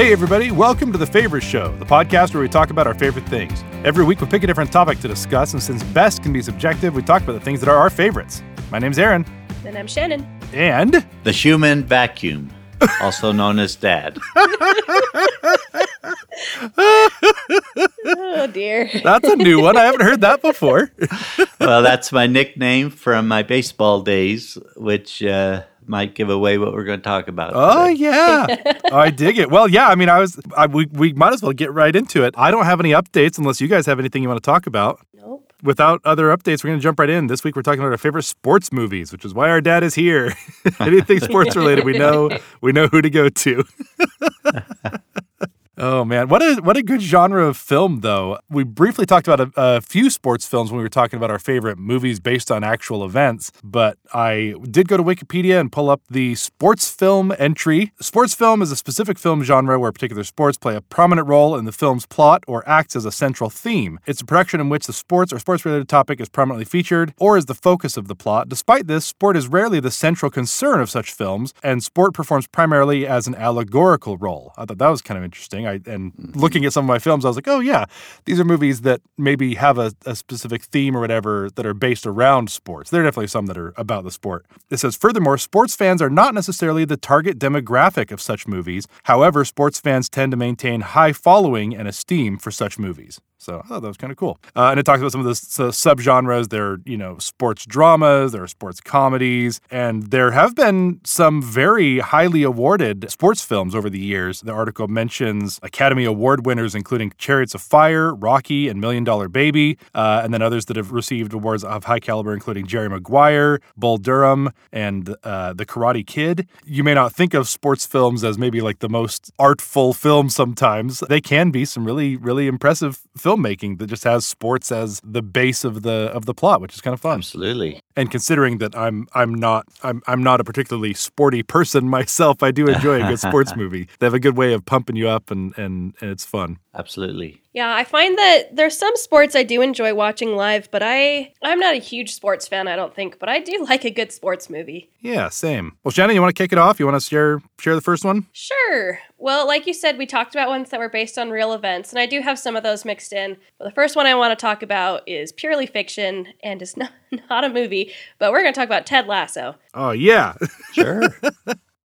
Hey, everybody, welcome to The Favorite Show, the podcast where we talk about our favorite things. Every week we pick a different topic to discuss, and since best can be subjective, we talk about the things that are our favorites. My name's Aaron. And I'm Shannon. And. The human vacuum, also known as Dad. oh, dear. That's a new one. I haven't heard that before. well, that's my nickname from my baseball days, which. Uh, might give away what we're going to talk about. Oh today. yeah, oh, I dig it. Well, yeah. I mean, I was. I, we we might as well get right into it. I don't have any updates unless you guys have anything you want to talk about. Nope. Without other updates, we're going to jump right in. This week we're talking about our favorite sports movies, which is why our dad is here. anything sports related, we know we know who to go to. Oh man, what a what a good genre of film though. We briefly talked about a, a, few sports films when we were talking about our favorite movies based on actual events, but I did go to Wikipedia and pull up the sports film entry. Sports film is a specific film genre where particular sports play a prominent role in the film's plot or acts as a central theme. It's a production in which the sports or sports related topic is prominently featured or is the focus of the plot. Despite this, sport is rarely the central concern of such films, and sport performs primarily as an allegorical role. I thought that was kind of interesting. I, and mm-hmm. looking at some of my films, I was like, oh yeah, these are movies that maybe have a, a specific theme or whatever that are based around sports. There are definitely some that are about the sport. It says, furthermore, sports fans are not necessarily the target demographic of such movies. However, sports fans tend to maintain high following and esteem for such movies. So I thought that was kind of cool. Uh, and it talks about some of the uh, subgenres. There are, you know, sports dramas, there are sports comedies, and there have been some very highly awarded sports films over the years. The article mentions Academy Award winners, including Chariots of Fire, Rocky, and Million Dollar Baby, uh, and then others that have received awards of high caliber, including Jerry Maguire, Bull Durham, and uh, The Karate Kid. You may not think of sports films as maybe like the most artful films sometimes. They can be some really, really impressive films filmmaking that just has sports as the base of the of the plot, which is kind of fun. Absolutely. And considering that I'm I'm not I'm I'm not a particularly sporty person myself, I do enjoy a good sports movie. They have a good way of pumping you up and and, and it's fun. Absolutely. Yeah, I find that there's some sports I do enjoy watching live, but I I'm not a huge sports fan, I don't think, but I do like a good sports movie. Yeah, same. Well, Shannon, you want to kick it off? You want to share share the first one? Sure. Well, like you said, we talked about ones that were based on real events, and I do have some of those mixed in. But the first one I want to talk about is purely fiction and is not not a movie, but we're going to talk about Ted Lasso. Oh yeah, sure.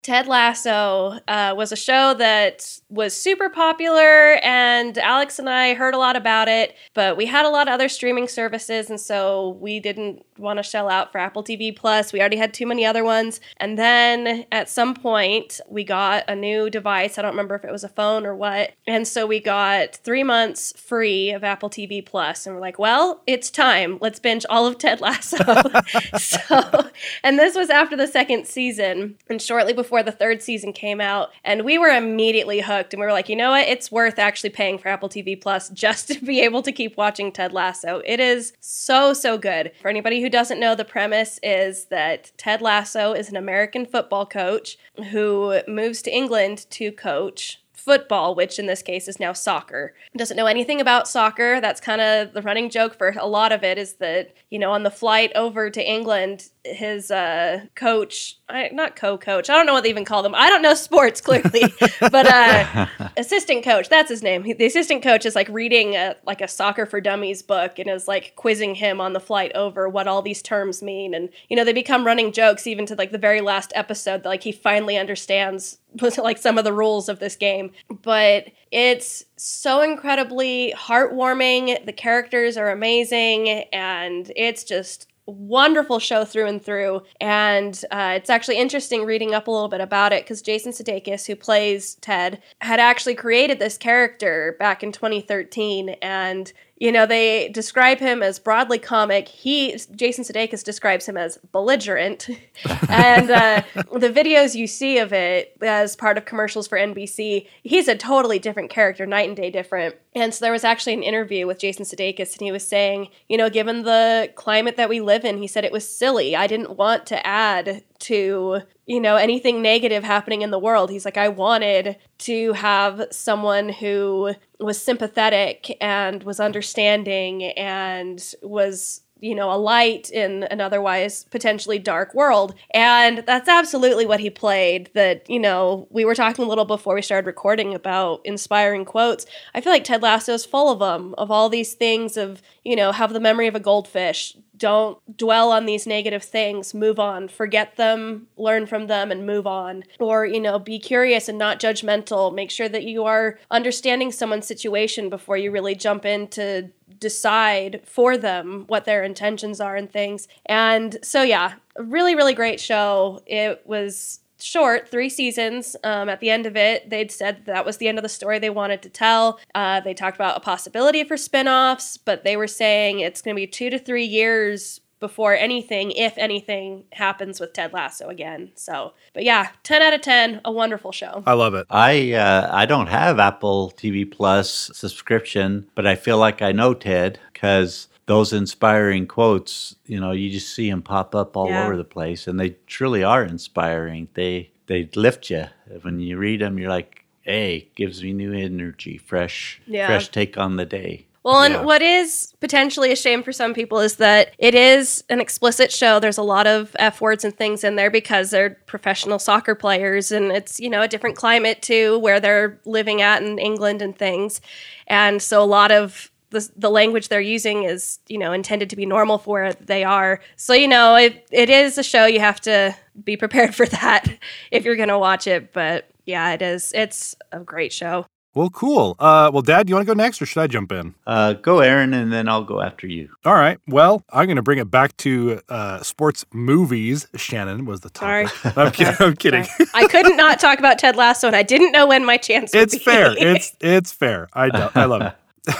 Ted Lasso uh, was a show that was super popular, and Alex and I heard a lot about it, but we had a lot of other streaming services, and so we didn't want to shell out for Apple TV Plus. We already had too many other ones. And then at some point, we got a new device. I don't remember if it was a phone or what. And so we got three months free of Apple TV Plus, and we're like, well, it's time. Let's binge all of Ted Lasso. so, and this was after the second season, and shortly before before the third season came out, and we were immediately hooked. And we were like, you know what? It's worth actually paying for Apple TV Plus just to be able to keep watching Ted Lasso. It is so, so good. For anybody who doesn't know, the premise is that Ted Lasso is an American football coach who moves to England to coach football, which in this case is now soccer. Doesn't know anything about soccer. That's kind of the running joke for a lot of it is that, you know, on the flight over to England, his uh, coach, I, not co-coach, I don't know what they even call them. I don't know sports clearly, but uh, assistant coach, that's his name. The assistant coach is like reading a, like a soccer for dummies book and is like quizzing him on the flight over what all these terms mean. And, you know, they become running jokes even to like the very last episode that like he finally understands like some of the rules of this game. But it's so incredibly heartwarming. The characters are amazing and it's just wonderful show through and through. And uh, it's actually interesting reading up a little bit about it because Jason Sudeikis, who plays Ted, had actually created this character back in 2013. And you know, they describe him as broadly comic. He, Jason Sudeikis, describes him as belligerent, and uh, the videos you see of it as part of commercials for NBC, he's a totally different character, night and day different. And so there was actually an interview with Jason Sudeikis, and he was saying, you know, given the climate that we live in, he said it was silly. I didn't want to add to you know anything negative happening in the world he's like i wanted to have someone who was sympathetic and was understanding and was you know, a light in an otherwise potentially dark world. And that's absolutely what he played. That, you know, we were talking a little before we started recording about inspiring quotes. I feel like Ted Lasso is full of them, of all these things of, you know, have the memory of a goldfish, don't dwell on these negative things move on forget them learn from them and move on or you know be curious and not judgmental make sure that you are understanding someone's situation before you really jump in to decide for them what their intentions are and things and so yeah a really really great show it was short, three seasons. Um, at the end of it, they'd said that was the end of the story they wanted to tell. Uh, they talked about a possibility for spin offs, but they were saying it's going to be two to three years before anything, if anything, happens with Ted Lasso again. So, but yeah, 10 out of 10, a wonderful show. I love it. I uh, I don't have Apple TV Plus subscription, but I feel like I know Ted because those inspiring quotes, you know, you just see them pop up all Yeah. over the place, and they truly are inspiring. They they lift you when you read them. You're like, hey, gives me new energy, fresh Yeah. fresh take on the day. Well, and Yeah. what is potentially a shame for some people is that it is an explicit show. There's a lot of F words and things in there because they're professional soccer players and it's, you know, a different climate too where they're living at in England and things. And so a lot of the, the language they're using is, you know, intended to be normal for where they are. So, you know, it, it is a show. You have to be prepared for that if you're going to watch it. But yeah, it is. It's a great show. Well, cool. Uh, well, Dad, do you want to go next or should I jump in? Uh, go, Aaron, and then I'll go after you. All right. Well, I'm going to bring it back to uh, sports movies. Shannon was the Sorry. I'm kidding. I'm kidding. I couldn't not talk about Ted Lasso, and I didn't know when my chance would It's be. fair. It's it's fair. I know. I love it.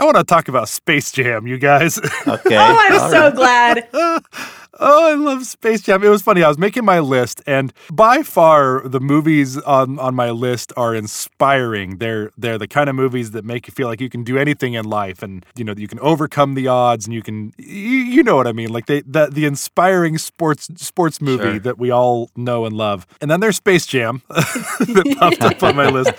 I want to talk about Space Jam, you guys. Okay. oh, I'm All so right. glad. Oh, I love Space Jam. It was funny. I was making my list, and by far the movies on, on my list are inspiring. They're they're the kind of movies that make you feel like you can do anything in life, and you know you can overcome the odds, and you can you, you know what I mean. Like they the the inspiring sports sports movie Sure. that we all know and love. And then there's Space Jam that popped up on my list.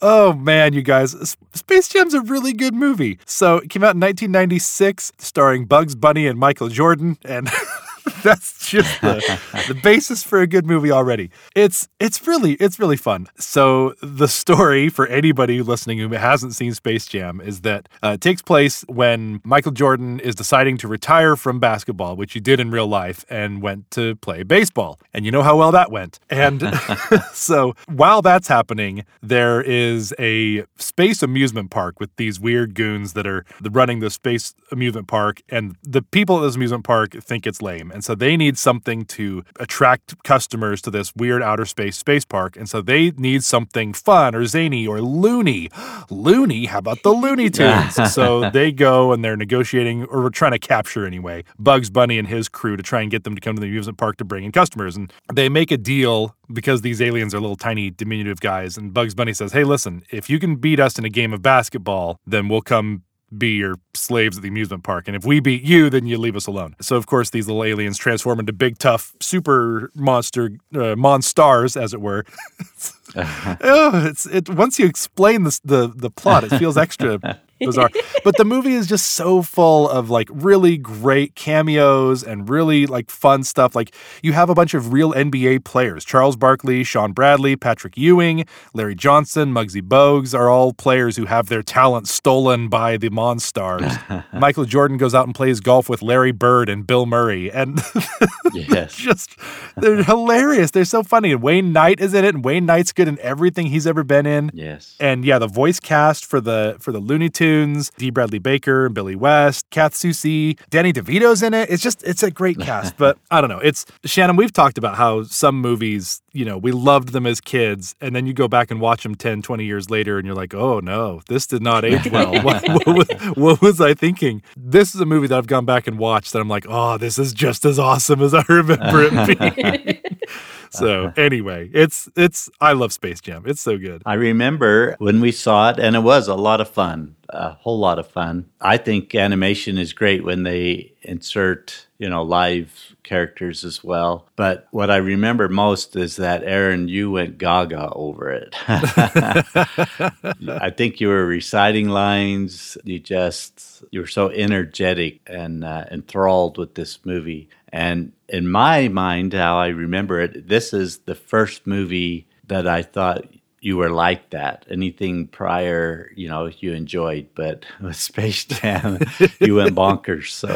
Oh man, you guys, Space Jam's a really good movie. So it came out in 1996, starring Bugs Bunny and Michael Jordan, and that's just the, the basis for a good movie already. It's it's really it's really fun. So the story for anybody listening who hasn't seen Space Jam is that uh, it takes place when Michael Jordan is deciding to retire from basketball, which he did in real life, and went to play baseball. And you know how well that went. And so while that's happening, there is a space amusement park with these weird goons that are running the space amusement park, and the people at this amusement park think it's lame. And so they need something to attract customers to this weird outer space space park. And so they need something fun or zany or loony. Loony? How about the Looney Tunes? so they go and they're negotiating or trying to capture anyway Bugs Bunny and his crew to try and get them to come to the amusement park to bring in customers. And they make a deal because these aliens are little tiny diminutive guys. And Bugs Bunny says, Hey, listen, if you can beat us in a game of basketball, then we'll come be your slaves at the amusement park. And if we beat you, then you leave us alone. So, of course, these little aliens transform into big, tough, super monster, uh, monstars, as it were. oh, it's it. Once you explain this, the the plot, it feels extra bizarre. But the movie is just so full of like really great cameos and really like fun stuff. Like you have a bunch of real NBA players: Charles Barkley, Shawn Bradley, Patrick Ewing, Larry Johnson, Muggsy Bogues are all players who have their talent stolen by the Monstars. Michael Jordan goes out and plays golf with Larry Bird and Bill Murray, and Yes. just they're hilarious. They're so funny. And Wayne Knight is in it, and Wayne Knight's good in everything he's ever been in. Yes. And yeah, the voice cast for the for the Looney Tunes, Dee Bradley Baker, Billy West, Kath Soucie, Danny DeVito's in it. It's just it's a great cast. But I don't know. It's Shannon. We've talked about how some movies, you know, we loved them as kids, and then you go back and watch them 10, 20 years later, and you're like, oh no, this did not age well. what, what, was, what was I thinking? This is a movie that I've gone back and watched, and I'm like, oh, this is just as awesome as I remember it being. so anyway, it's it's I love Space Jam. It's so good. I remember when we saw it, and it was a lot of fun. A whole lot of fun. I think animation is great when they insert, you know, live characters as well. But what I remember most is that Aaron, you went gaga over it. I think you were reciting lines. You just you were so energetic and uh, enthralled with this movie. And in my mind, how I remember it, this is the first movie that I thought you were like that. Anything prior, you know, you enjoyed, but with Space Jam, you went bonkers. So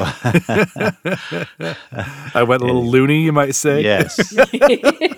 I went a little loony, you might say. Yes.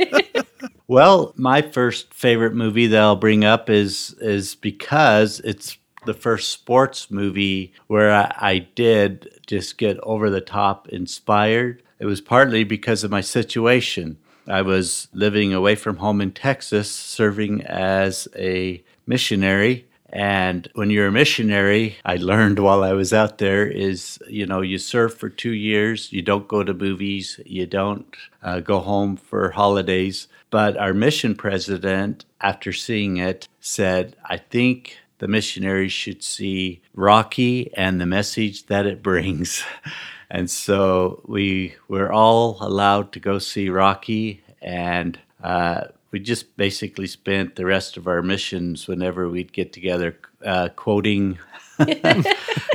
well, my first favorite movie that I'll bring up is is because it's the first sports movie where I, I did just get over the top inspired. It was partly because of my situation. I was living away from home in Texas, serving as a missionary. And when you're a missionary, I learned while I was out there is, you know, you serve for two years, you don't go to movies, you don't uh, go home for holidays. But our mission president, after seeing it, said, I think the missionaries should see Rocky and the message that it brings. And so we were all allowed to go see Rocky, and uh, we just basically spent the rest of our missions whenever we'd get together uh, quoting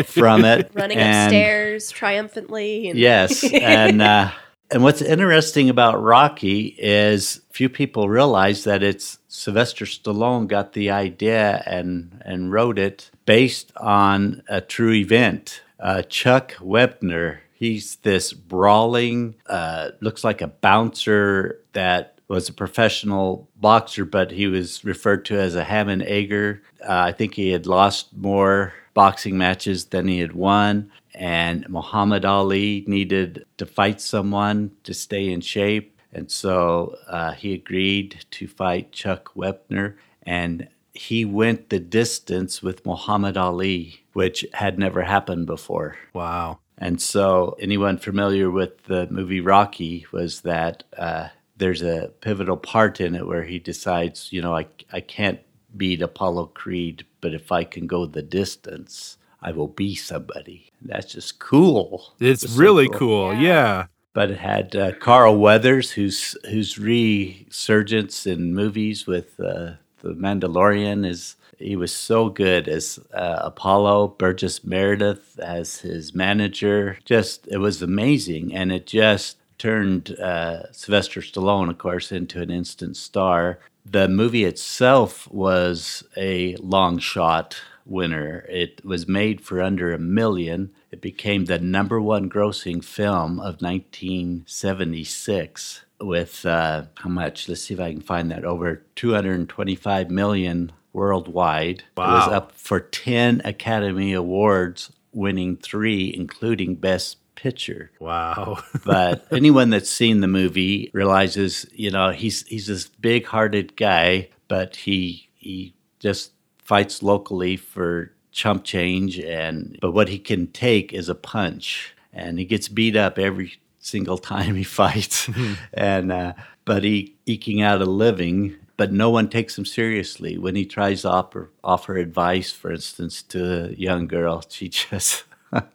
from it, running and, upstairs triumphantly. And yes, and uh, and what's interesting about Rocky is few people realize that it's Sylvester Stallone got the idea and and wrote it based on a true event. Uh, Chuck Wepner He's this brawling, uh, looks like a bouncer that was a professional boxer, but he was referred to as a ham and egger. Uh, I think he had lost more boxing matches than he had won. And Muhammad Ali needed to fight someone to stay in shape. And so uh, he agreed to fight Chuck Wepner. And he went the distance with Muhammad Ali, which had never happened before. Wow. And so, anyone familiar with the movie Rocky was that uh, there's a pivotal part in it where he decides, you know, I, I can't beat Apollo Creed, but if I can go the distance, I will be somebody. That's just cool. It's, it's really so cool. cool. Yeah. yeah. But it had uh, Carl Weathers, whose whose resurgence in movies with uh, the Mandalorian is he was so good as uh, Apollo, Burgess Meredith as his manager. Just, it was amazing. And it just turned uh, Sylvester Stallone, of course, into an instant star. The movie itself was a long shot winner. It was made for under a million. It became the number one grossing film of 1976 with uh, how much? Let's see if I can find that. Over 225 million worldwide. Wow. It was up for 10 Academy Awards, winning three, including Best Picture. Wow. but anyone that's seen the movie realizes, you know, he's he's this big hearted guy, but he he just fights locally for chump change and but what he can take is a punch. And he gets beat up every single time he fights. and uh, but he eking out a living but no one takes him seriously. When he tries to offer, offer advice, for instance, to a young girl, she just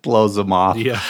blows him off. Yeah.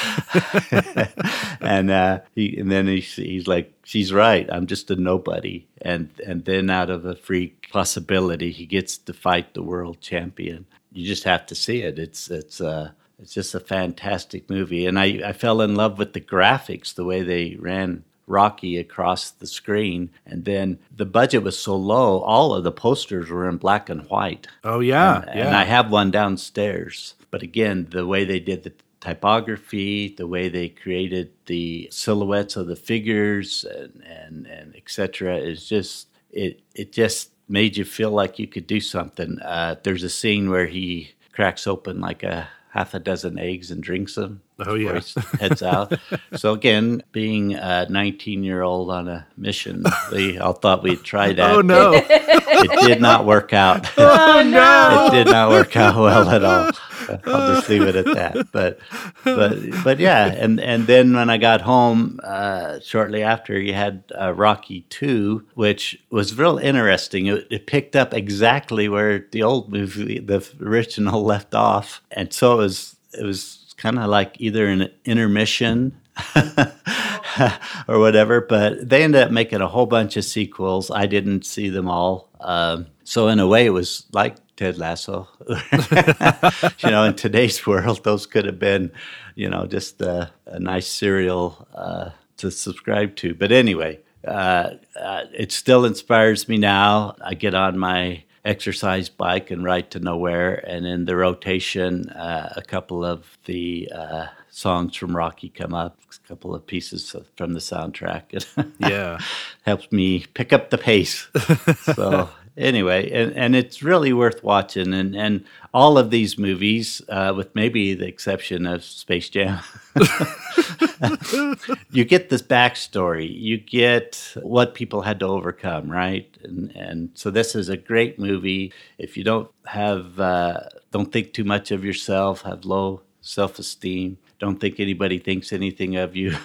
and uh, he and then he's, he's like, she's right. I'm just a nobody. And and then out of a freak possibility, he gets to fight the world champion. You just have to see it. It's it's uh it's just a fantastic movie. And I, I fell in love with the graphics, the way they ran Rocky across the screen. And then the budget was so low, all of the posters were in black and white. Oh, yeah. And, yeah. and I have one downstairs. But again, the way they did the typography, the way they created the silhouettes of the figures and, and, and etc. is just, it, it just made you feel like you could do something. Uh, there's a scene where he cracks open like a half a dozen eggs and drinks them. Oh yeah, heads out. so again, being a 19 year old on a mission, we all thought we'd try oh, that. Oh no, it did not work out. Oh, oh no, it did not work out well at all. I'll just leave it at that. But but but yeah, and and then when I got home uh, shortly after, you had uh, Rocky Two, which was real interesting. It, it picked up exactly where the old movie, the original, left off, and so it was it was kind of like either an intermission or whatever. But they ended up making a whole bunch of sequels. I didn't see them all. Um, so in a way, it was like Ted Lasso. you know, in today's world, those could have been, you know, just a, a nice serial uh, to subscribe to. But anyway, uh, uh, it still inspires me now. I get on my exercise bike and ride to nowhere, and in the rotation, uh, a couple of the uh, songs from Rocky come up, a couple of pieces from the soundtrack. yeah, helps me pick up the pace. so anyway, and, and it's really worth watching. And, and all of these movies, uh, with maybe the exception of Space Jam, you get this backstory. You get what people had to overcome, right? And, and so this is a great movie. If you don't have, uh, don't think too much of yourself, have low self esteem, don't think anybody thinks anything of you,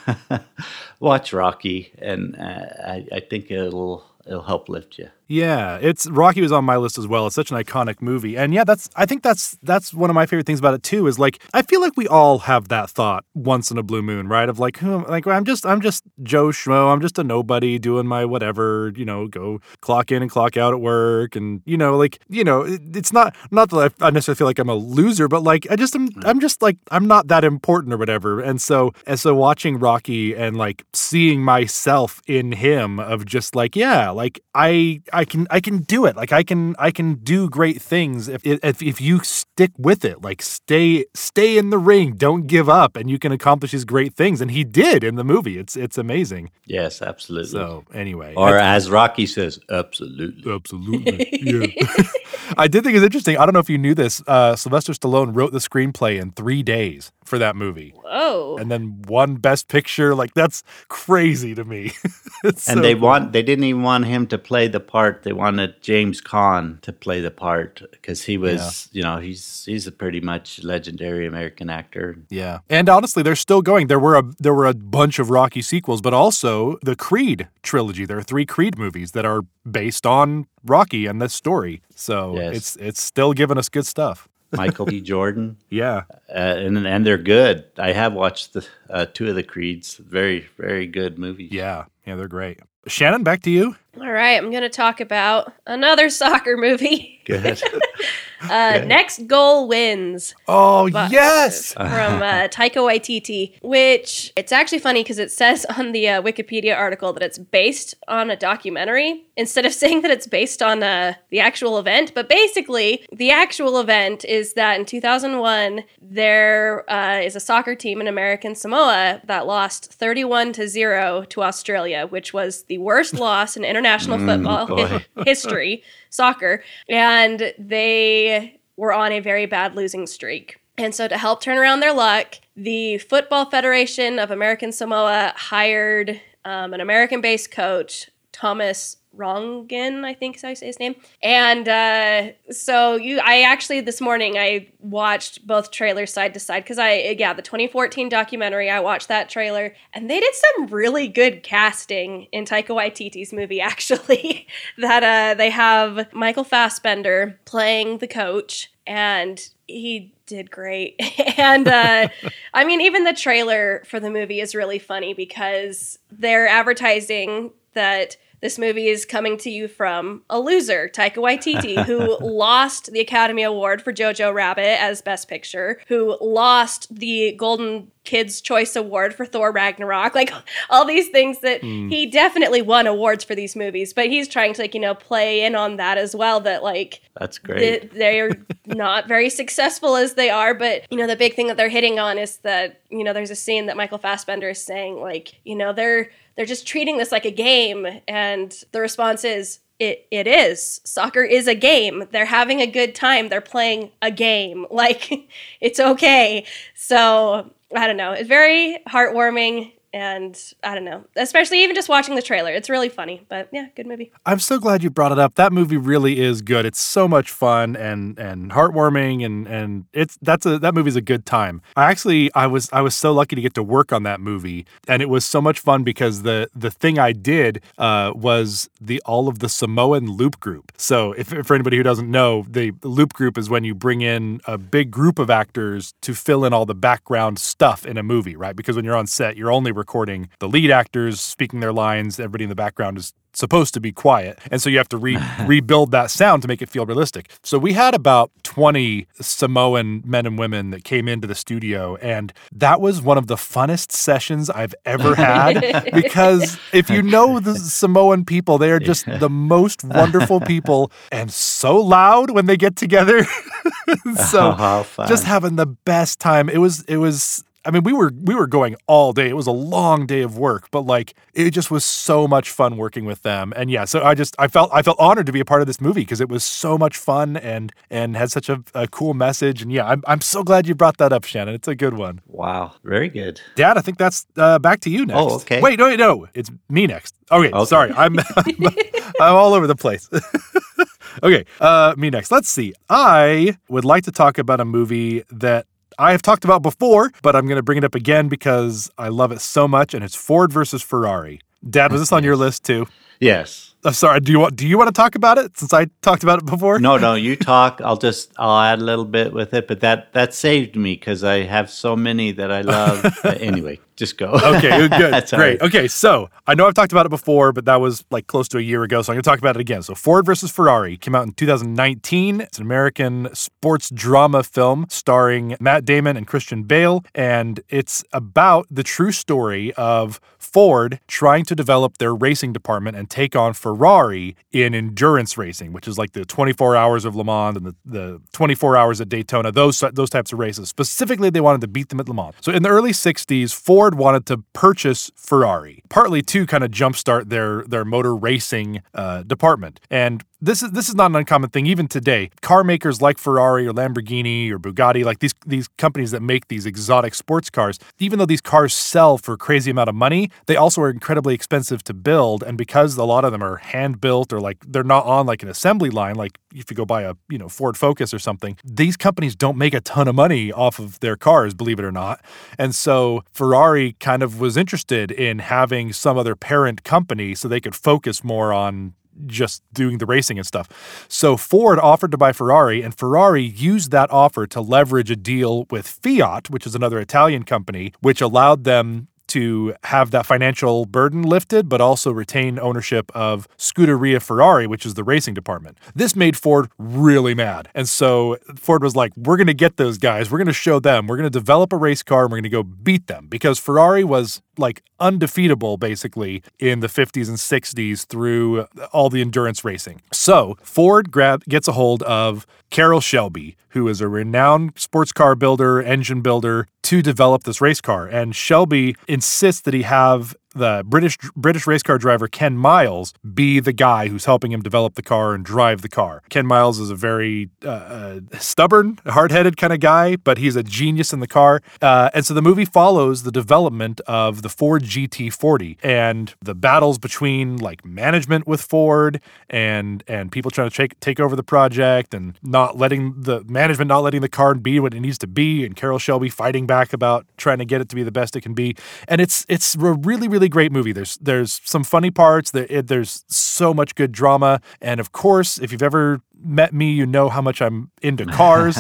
watch Rocky, and uh, I, I think it'll it'll help lift you. Yeah, it's Rocky was on my list as well. It's such an iconic movie. And yeah, that's I think that's that's one of my favorite things about it too is like I feel like we all have that thought once in a blue moon, right? Of like who like I'm just I'm just Joe Schmo, I'm just a nobody doing my whatever, you know, go clock in and clock out at work and you know, like, you know, it, it's not not that I necessarily feel like I'm a loser, but like I just am hmm. I'm just like I'm not that important or whatever. And so and so watching Rocky and like seeing myself in him of just like, yeah, like I I can I can do it. Like I can I can do great things if if if you stick with it. Like stay stay in the ring, don't give up, and you can accomplish these great things. And he did in the movie. It's it's amazing. Yes, absolutely. So anyway, or as Rocky says, absolutely, absolutely. Yeah. I did think it's interesting. I don't know if you knew this. Uh, Sylvester Stallone wrote the screenplay in three days for that movie. Whoa! And then one Best Picture. Like that's crazy to me. and so they cool. want they didn't even want him to play the part. They wanted James Caan to play the part because he was, yeah. you know, he's he's a pretty much legendary American actor. Yeah, and honestly, they're still going. There were a there were a bunch of Rocky sequels, but also the Creed trilogy. There are three Creed movies that are based on Rocky and this story. So yes. it's it's still giving us good stuff. Michael B. Jordan. yeah, uh, and and they're good. I have watched the uh, two of the Creeds. Very very good movies. Yeah, yeah, they're great. Shannon, back to you. All right, I'm going to talk about another soccer movie. Good. uh, Next goal wins. Oh yes, from uh, Taika Waititi. Which it's actually funny because it says on the uh, Wikipedia article that it's based on a documentary instead of saying that it's based on uh, the actual event. But basically, the actual event is that in 2001 there uh, is a soccer team in American Samoa that lost 31 to zero to Australia, which was the worst loss in international mm, football history, soccer, and they were on a very bad losing streak. And so, to help turn around their luck, the Football Federation of American Samoa hired um, an American based coach, Thomas Rongen, I think is how you say his name. And uh, so you, I actually this morning I watched both trailers side to side because I, yeah, the 2014 documentary. I watched that trailer, and they did some really good casting in Taika Waititi's movie. Actually, that uh, they have Michael Fassbender playing the coach, and he did great. and uh, I mean, even the trailer for the movie is really funny because they're advertising that this movie is coming to you from a loser, Taika Waititi, who lost the Academy Award for Jojo Rabbit as Best Picture, who lost the Golden Kids Choice Award for Thor Ragnarok, like all these things that mm. he definitely won awards for these movies, but he's trying to like you know play in on that as well. That like that's great. they're not very successful as they are, but you know the big thing that they're hitting on is that you know there's a scene that Michael Fassbender is saying like you know they're they're just treating this like a game, and the response is it it is. Soccer is a game. They're having a good time. They're playing a game. Like it's okay. So I don't know. It's very heartwarming. And I don't know, especially even just watching the trailer. It's really funny, but yeah, good movie. I'm so glad you brought it up. That movie really is good. It's so much fun and and heartwarming and and it's that's a that movie's a good time. I actually I was I was so lucky to get to work on that movie and it was so much fun because the the thing I did uh, was the all of the Samoan loop group. So if for anybody who doesn't know, the loop group is when you bring in a big group of actors to fill in all the background stuff in a movie, right? Because when you're on set, you're only recording the lead actors speaking their lines. Everybody in the background is supposed to be quiet. And so you have to re- rebuild that sound to make it feel realistic. So we had about 20 Samoan men and women that came into the studio. And that was one of the funnest sessions I've ever had because if you know the Samoan people, they are just the most wonderful people and so loud when they get together. so Oh, just having the best time. It was, it was, I mean, we were we were going all day. It was a long day of work, but like it just was so much fun working with them. And yeah, so I just I felt I felt honored to be a part of this movie because it was so much fun and and had such a, a cool message. And yeah, I'm I'm so glad you brought that up, Shannon. It's a good one. Wow, very good. Dad, I think that's uh, back to you next. Oh, okay. Wait, no, wait, no, it's me next. Okay, Okay. sorry, I'm I'm, I'm all over the place. okay, uh, me next. Let's see. I would like to talk about a movie that I have talked about before, but I'm going to bring it up again because I love it so much, and it's Ford versus Ferrari. Dad, was this on your list too? Yes. I'm sorry. Do you want Do you want to talk about it since I talked about it before? No, no, you talk. I'll just I'll add a little bit with it, but that that saved me because I have so many that I love. Anyway, just go. Okay, good. That's Great. right. Okay, so I know I've talked about it before, but that was like close to a year ago, so I'm going to talk about it again. So Ford versus Ferrari came out in 2019. It's an American sports drama film starring Matt Damon and Christian Bale, and it's about the true story of Ford trying to develop their racing department and take on Ferrari in endurance racing, which is like the 24 hours of Le Mans and the, the 24 hours at Daytona, those those types of races. Specifically, they wanted to beat them at Le Mans. So in the early 60s, Ford wanted to purchase Ferrari, partly to kind of jumpstart their their motor racing uh, department. And this is this is not an uncommon thing even today. Car makers like Ferrari or Lamborghini or Bugatti, like these these companies that make these exotic sports cars, even though these cars sell for a crazy amount of money, they also are incredibly expensive to build. And because a lot of them are hand built or like they're not on like an assembly line, like if you go buy a you know Ford Focus or something, these companies don't make a ton of money off of their cars, believe it or not. And so Ferrari kind of was interested in having some other parent company so they could focus more on just doing the racing and stuff. So Ford offered to buy Ferrari, and Ferrari used that offer to leverage a deal with Fiat, which is another Italian company, which allowed them to have that financial burden lifted, but also retain ownership of Scuderia Ferrari, which is the racing department. This made Ford really mad. And so Ford was like, we're going to get those guys. We're going to show them. We're going to develop a race car and we're going to go beat them because Ferrari was like undefeatable basically in the 50s and 60s through all the endurance racing. So Ford grab, gets a hold of Carroll Shelby, who is a renowned sports car builder, engine builder, to develop this race car. And Shelby insists that he have the British British race car driver Ken Miles be the guy who's helping him develop the car and drive the car. Ken Miles is a very uh, uh, stubborn, hard-headed kind of guy, but he's a genius in the car. Uh, and so the movie follows the development of the Ford GT40 and the battles between like management with Ford and and people trying to take take over the project and not letting the management not letting the car be what it needs to be and Carroll Shelby fighting back about trying to get it to be the best it can be. And it's it's a really really great movie. There's there's some funny parts. There, it, there's so much good drama, and of course, if you've ever met me, you know how much I'm into cars.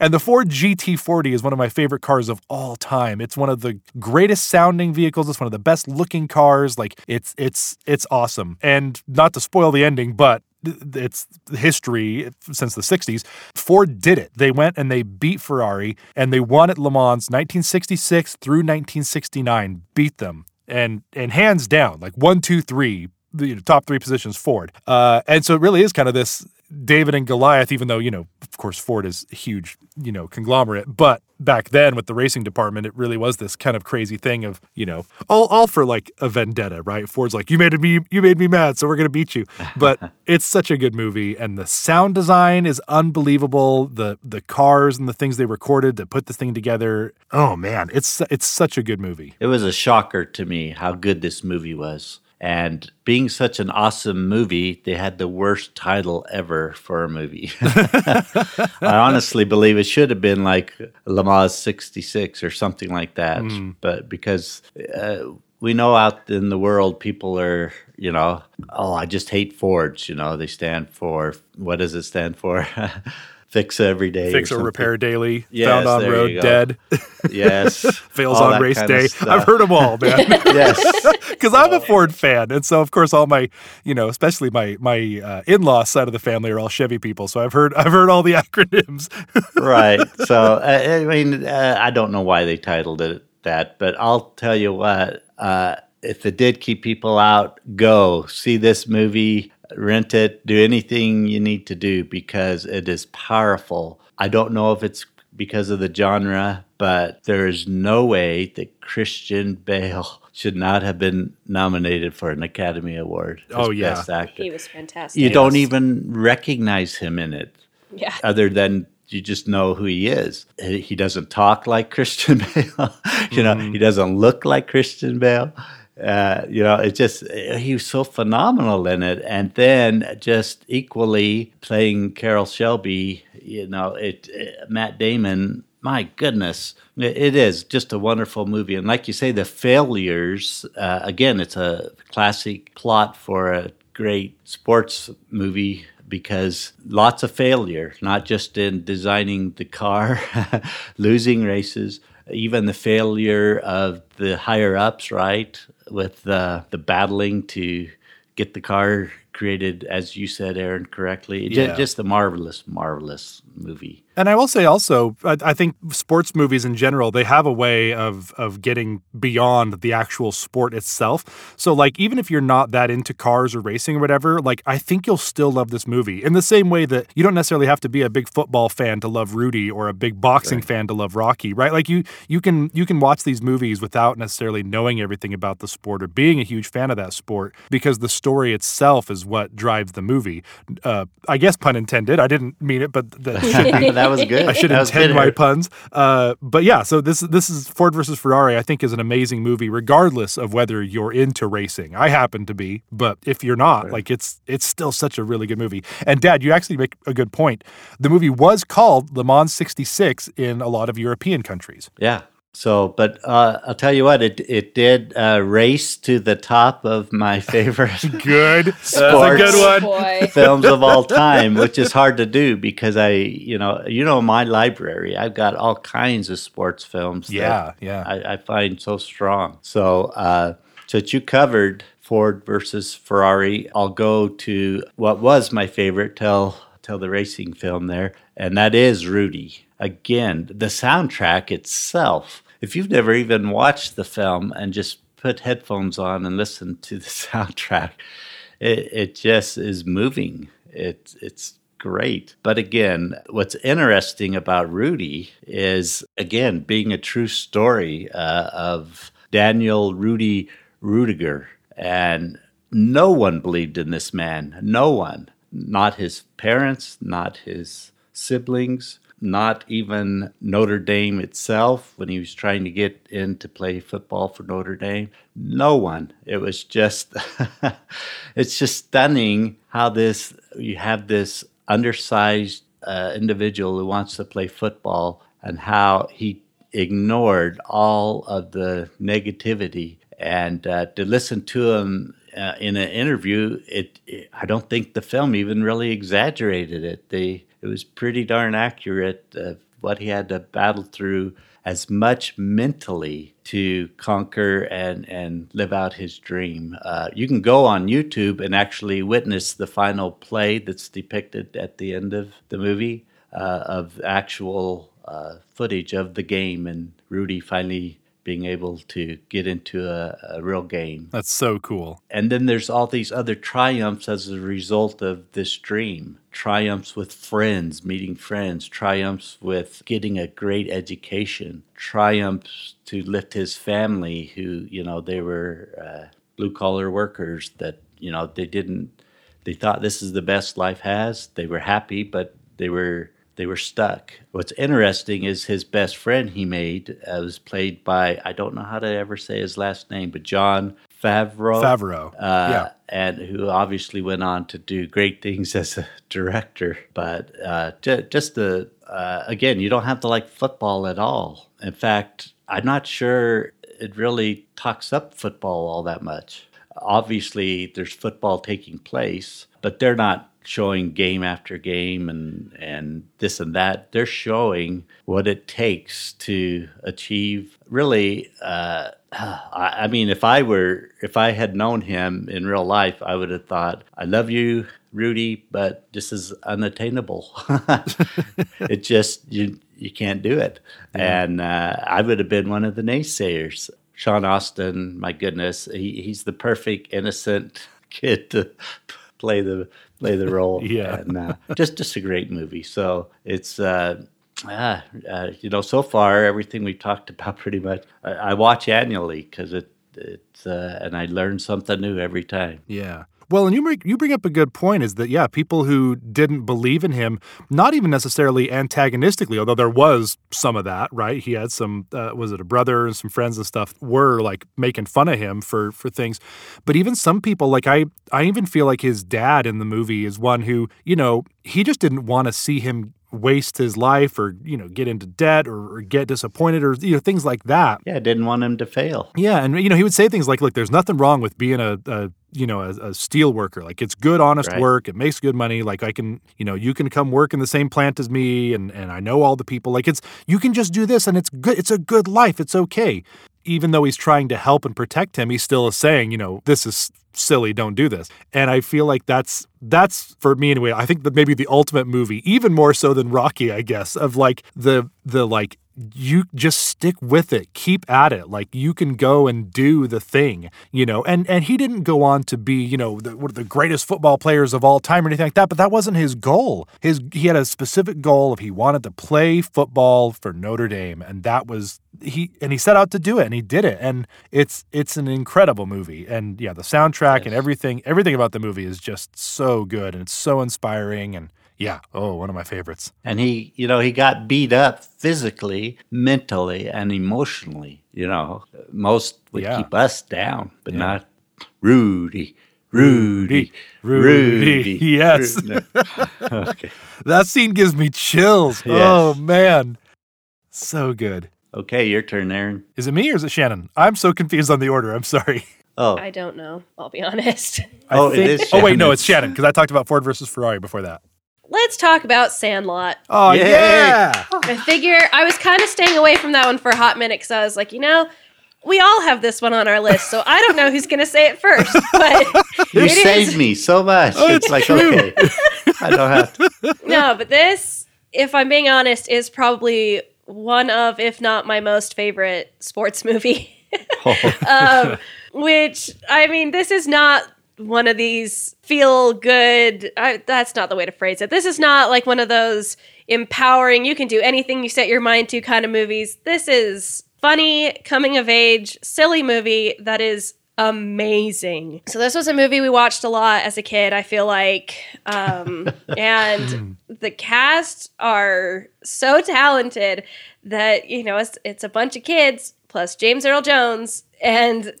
and the Ford GT40 is one of my favorite cars of all time. It's one of the greatest sounding vehicles. It's one of the best looking cars. Like it's it's it's awesome. And not to spoil the ending, but it's history since the 60s. Ford did it. They went and they beat Ferrari and they won at Le Mans 1966 through 1969, beat them. And and hands down, like one, two, three, the you know, top three positions Ford. Uh, and so it really is kind of this David and Goliath, even though, you know, of course, Ford is a huge, you know, conglomerate. But back then with the racing department, it really was this kind of crazy thing of, you know, all, all for like a vendetta, right? Ford's like, you made me, you made me mad, so we're gonna beat you. But it's such a good movie, and the sound design is unbelievable. The the cars and the things they recorded to put this thing together. Oh man, it's it's such a good movie. It was a shocker to me how good this movie was. And being such an awesome movie, they had the worst title ever for a movie. I honestly believe it should have been like Le Mans 66 or something like that. Mm. But because uh, we know out in the world, people are, you know, oh, I just hate Fords. You know, they stand for, what does it stand for? Fix every day. Fix or, something. repair daily. Yes, found on road, dead. Yes. Fails all on race day. I've heard them all, man. yes. because I'm a Ford fan, and so of course all my, you know, especially my my uh, in-law side of the family are all Chevy people. So I've heard I've heard all the acronyms. right. So I, I mean, uh, I don't know why they titled it that, but I'll tell you what. Uh, if it did keep people out, go see this movie, rent it, do anything you need to do because it is powerful. I don't know if it's because of the genre, but there is no way that Christian Bale should not have been nominated for an Academy Award. as Oh, yeah. Best actor. He was fantastic. You don't even recognize him in it Yeah. other than you just know who he is. He he doesn't talk like Christian Bale. you know, mm-hmm. he doesn't look like Christian Bale. Uh, you know, it just he was so phenomenal in it, and then just equally playing Carroll Shelby. You know, it, uh Matt Damon. My goodness, it, it is just a wonderful movie, and like you say, the failures. Uh, again, it's a classic plot for a great sports movie because lots of failure, not just in designing the car, losing races, even the failure of the higher ups, right? With the, the battling to get the car created, as you said, Aaron, correctly. Yeah. Just a marvelous, marvelous movie. And I will say also, I, I think sports movies in general, they have a way of of getting beyond the actual sport itself. So like even if you're not that into cars or racing or whatever, like I think you'll still love this movie. In the same way that you don't necessarily have to be a big football fan to love Rudy or a big boxing fan to love Rocky, right? Like you you can you can watch these movies without necessarily knowing everything about the sport or being a huge fan of that sport because the story itself is what drives the movie. Uh, I guess pun intended. I didn't mean it, but that should be that was good. I should intend my puns. Uh, but yeah, so this this is Ford versus Ferrari. I think is an amazing movie, regardless of whether you're into racing. I happen to be, but if you're not, like it's it's still such a really good movie. And Dad, you actually make a good point. The movie was called Le Mans '66 in a lot of European countries. Yeah. So, but uh, I'll tell you what, it it did uh, race to the top of my favorite Good, that's a Sports. good one. Films of all time, which is hard to do because I, you know, you know, my library, I've got all kinds of sports films. that Yeah, yeah. I, I find so strong. So, uh, since you covered Ford versus Ferrari, I'll go to what was my favorite till till the racing film there, and that is Rudy. Again, the soundtrack itself. If you've never even watched the film and just put headphones on and listen to the soundtrack, it, it just is moving. It, it's great. But again, what's interesting about Rudy is, again, being a true story uh, of Daniel Rudy Ruettiger. And no one believed in this man. No one. Not his parents, not his siblings, not even Notre Dame itself when he was trying to get in to play football for Notre Dame. No one. It was just, it's just stunning how this, you have this undersized uh, individual who wants to play football and how he ignored all of the negativity and uh, to listen to him uh, in an interview it, it i don't think the film even really exaggerated it they it was pretty darn accurate of what he had to battle through as much mentally to conquer and, and live out his dream. Uh, you can go on YouTube and actually witness the final play that's depicted at the end of the movie uh, of actual uh, footage of the game and Rudy finally being able to get into a, a real game. That's so cool. And then there's all these other triumphs as a result of this dream triumphs with friends, meeting friends, triumphs with getting a great education, triumphs to lift his family, who, you know, they were uh, blue collar workers that, you know, they didn't, they thought this is the best life has. They were happy, but they were they were stuck. What's interesting is his best friend he made uh, was played by I don't know how to ever say his last name, but Jon Favreau. Favreau, uh, yeah, and who obviously went on to do great things as a director. But uh, j- just the uh, again, you don't have to like football at all. In fact, I'm not sure it really talks up football all that much. Obviously, there's football taking place, but they're not showing game after game and and this and that. They're showing what it takes to achieve really. Uh, I, I mean, if I were if I had known him in real life, I would have thought, "I love you, Rudy, but this is unattainable. it just you you can't do it." Yeah. And uh, I would have been one of the naysayers. Sean Astin, my goodness, he, he's the perfect innocent kid to play the play the role. yeah, and uh, just just a great movie. So it's. Uh, ah, uh, you know, so far everything we've talked about pretty much I, I watch annually because it it's uh, and I learn something new every time. Yeah. Well, and you bring, you bring up a good point is that, yeah, people who didn't believe in him, not even necessarily antagonistically, although there was some of that, right? He had some, uh, was it a brother and some friends and stuff were like making fun of him for, for things. But even some people, like I, I even feel like his dad in the movie is one who, you know, he just didn't want to see him waste his life or you know get into debt or, or, get disappointed or you know things like that. Yeah didn't want him to fail. Yeah and you know he would say things like look there's nothing wrong with being a, a you know a, a, steel worker. Like it's good honest right. work. It makes good money. Like i can you know you can come work in the same plant as me and and i know all the people. Like it's you can just do this and it's good it's a good life. It's okay. Even though he's trying to help and protect him, he still is saying, you know, this is silly, don't do this. And I feel like that's that's for me anyway. I think that maybe the ultimate movie, even more so than Rocky, I guess, of like the the like you just stick with it keep at it like you can go and do the thing you know and and he didn't go on to be you know the, one of the greatest football players of all time or anything like that but that wasn't his goal his he had a specific goal of he wanted to play football for Notre Dame and that was he and he set out to do it and he did it and it's it's an incredible movie and yeah the soundtrack yes. and everything everything about the movie is just so good and it's so inspiring and yeah. Oh, one of my favorites. And he, you know, he got beat up physically, mentally, and emotionally. You know, most would yeah. keep us down, but yeah. not Rudy. Rudy, Rudy, Rudy. yes. okay. That scene gives me chills. Yes. Oh man, so good. Okay, your turn, Aaron. Is it me or is it Shannon? I'm so confused on the order. I'm sorry. Oh, I don't know. I'll be honest. oh, think, it is. Shannon. Oh wait, no, it's Shannon because I talked about Ford versus Ferrari before that let's talk about Sandlot. Oh, yeah. yeah. I figure I was kind of staying away from that one for a hot minute because I was like, you know, we all have this one on our list, so I don't know who's going to say it first. But you saved is. me so much. Oh, it's, it's like true. okay, I don't have to. No, but this, if I'm being honest, is probably one of, if not my most favorite sports movie. oh. um, which I mean, this is not one of these feel good. I, that's not the way to phrase it. This is not like one of those empowering, you can do anything you set your mind to kind of movies. This is funny, coming of age, silly movie that is amazing. So this was a movie we watched a lot as a kid, I feel like. Um, and the cast are so talented that, you know, it's, it's a bunch of kids plus James Earl Jones and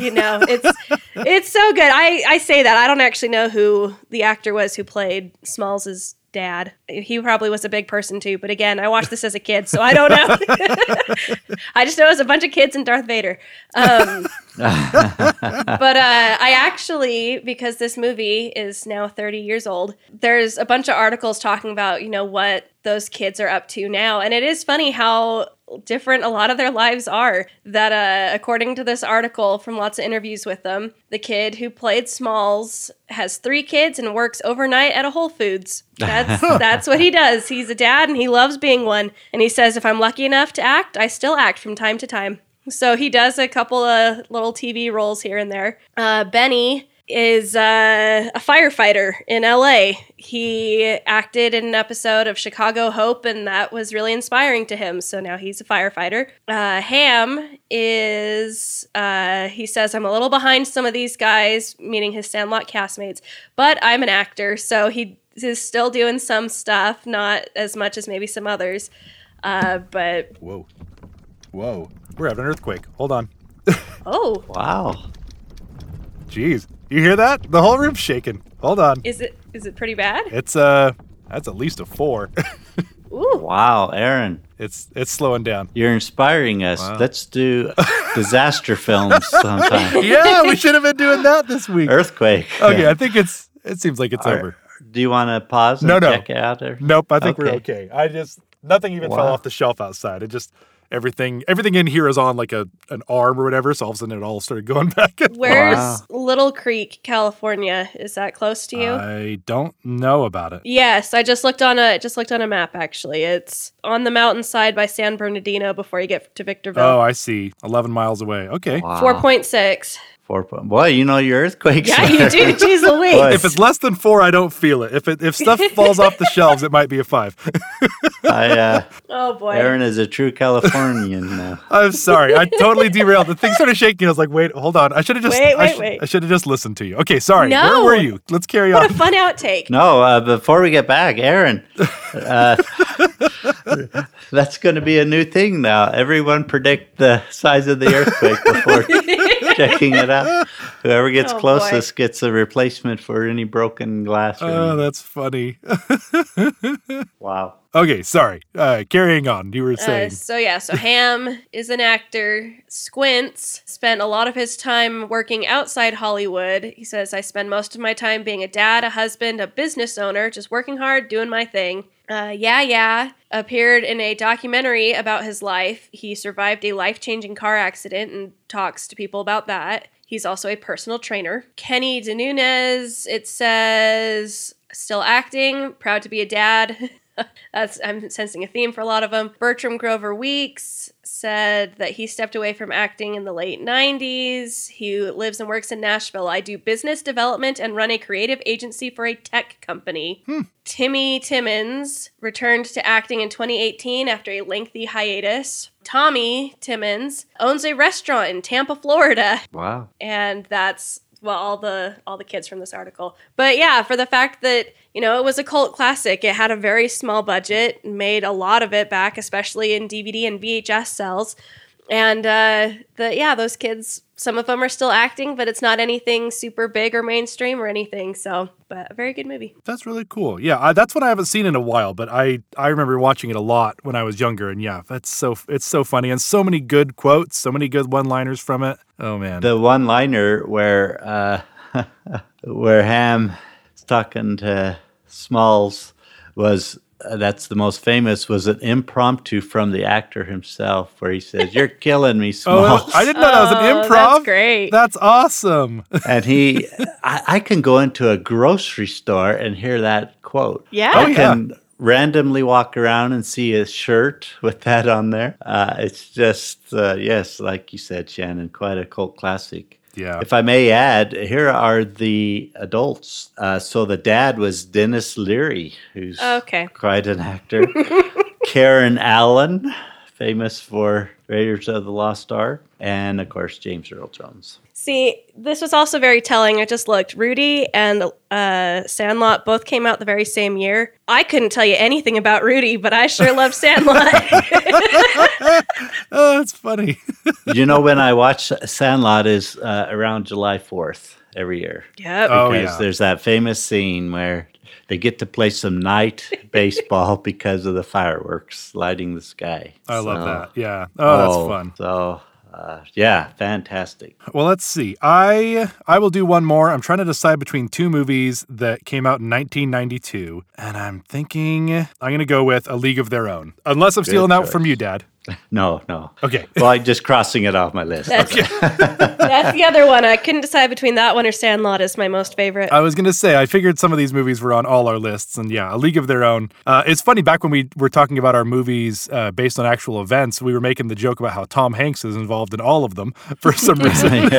you know it's it's so good. I I say that I don't actually know who the actor was who played Smalls's dad. He probably was a big person too, but again, I watched this as a kid, so I don't know. I just know it was a bunch of kids and Darth Vader. Um, but uh, I actually, because this movie is now 30 years old, there's a bunch of articles talking about, you know, what those kids are up to now. And it is funny how different a lot of their lives are. That, uh, according to this article from lots of interviews with them, the kid who played Smalls has three kids and works overnight at a Whole Foods. That's that's what he does. He's a dad and he loves being one. And he says, if I'm lucky enough to act, I still act from time to time. So he does a couple of little TV roles here and there. Uh, Benny is uh, a firefighter in LA. He acted in an episode of Chicago Hope, and that was really inspiring to him. So now he's a firefighter. Uh, Ham is, uh, he says, I'm a little behind some of these guys, meaning his Sandlot castmates, but I'm an actor. So he is still doing some stuff, not as much as maybe some others. Uh, but Whoa. Whoa. We're having an earthquake. Hold on. oh, Wow. Jeez. You hear that? The whole room's shaking. Hold on. is it is it pretty bad? It's uh that's at least a four. Ooh. Wow, Aaron, it's it's slowing down. you're inspiring us. Wow. Let's do disaster films sometime. Yeah, we should have been doing that this week. Earthquake. Okay, I think it's it seems like it's All right. over. Do you want to pause and No, no. check it out there? Nope, I think we're Okay. okay. I just nothing even fell off the shelf outside. It just everything everything in here is on like a an arm or whatever, so all of a sudden it all started going back. and Where's Wow. Lytle Creek, California? Is that close to you? I don't know about it. yes, I just looked on a just looked on a map. Actually, it's on the mountainside by San Bernardino before you get to Victorville. Oh, I see. Eleven miles away. Okay. Wow. Four point six. Four point. Boy, you know your earthquakes. Yeah, you do. Jeez Louise. Boy. If it's less than four, I don't feel it. If it if stuff falls off the shelves, it might be a five. I, uh, Oh boy. Aaron is a true Californian now. I'm sorry. I totally derailed. The thing started shaking. I was like, wait, hold on. I should have just Wait, I, wait, sh- wait. I should have just listened to you. Okay, sorry. No. Where were you? Let's carry what on. What a fun outtake. No, uh, before we get back, Aaron, uh, that's going to be a new thing now. Everyone predict the size of the earthquake before checking it out. Whoever gets Oh, boy. closest gets a replacement for any broken glass. Oh, anything. that's funny. wow. okay, sorry. Uh, carrying on. You were Uh, saying. so yeah, so Ham is an actor. Squints spent a lot of his time working outside Hollywood. He says, "I spend most of my time being a dad, a husband, a business owner, just working hard, doing my thing." Uh, yeah, yeah, appeared in a documentary about his life. He survived a life-changing car accident and talks to people about that. He's also a personal trainer. Kenny DeNunez, it says, still acting, proud to be a dad. That's I'm sensing a theme for a lot of them. Bertram Grover Weeks said that he stepped away from acting in the late 90s. He lives and works in Nashville. I do business development and run a creative agency for a tech company. Hmm. Timmy Timmons returned to acting in 2018 after a lengthy hiatus. Tommy Timmons owns a restaurant in Tampa, Florida Wow. and that's well all the all the kids from this article. But yeah for the fact that you know it was a cult classic it had a very small budget made a lot of it back especially in dvd and vhs sales. And uh the yeah those kids some of them are still acting but it's not anything super big or mainstream or anything so but a very good movie That's really cool. Yeah, I, that's one I haven't seen in a while, but I I remember watching it a lot when I was younger, and yeah, that's so it's so funny and so many good quotes, so many good one-liners from it. Oh man, The one liner where uh, where Ham is talking to Smalls was that's the most famous was an impromptu from the actor himself where he says you're killing me oh, Smalls I didn't know that was Oh, an improv. that's great That's awesome. and he I, I can go into a grocery store and hear that quote Yeah. I Oh, yeah. can randomly walk around and see a shirt with that on there uh, it's just uh, yes like you said Shannon quite a cult classic Yeah. If I may add, here are the adults. Uh, so the dad was Denis Leary, who's Okay. quite an actor. Karen Allen, famous for Raiders of the Lost Ark, and of course James Earl Jones. See, this was also very telling. I just looked. Rudy and uh, Sandlot both came out the very same year. I couldn't tell you anything about Rudy, but I sure love Sandlot. oh, that's funny. you know when I watch Sandlot is uh, around July Fourth every year. yep. Oh, because yeah. there's that famous scene where they get to play some night baseball because of the fireworks lighting the sky. I love that. Yeah. Oh, that's fun. So, uh, yeah, fantastic. Well, let's see. I I will do one more. I'm trying to decide between two movies that came out in 1992, and I'm thinking I'm going to go with A League of Their Own. Unless I'm stealing out choice. from you, Dad. No, no. Okay. Well, I'm just crossing it off my list. That's, that's the other one. I couldn't decide between that one or Sandlot is my most favorite. I was going to say, I figured some of these movies were on all our lists, and yeah, A League of Their Own. Uh, it's funny, back when we were talking about our movies uh, based on actual events, we were making the joke about how Tom Hanks is involved in all of them for some reason.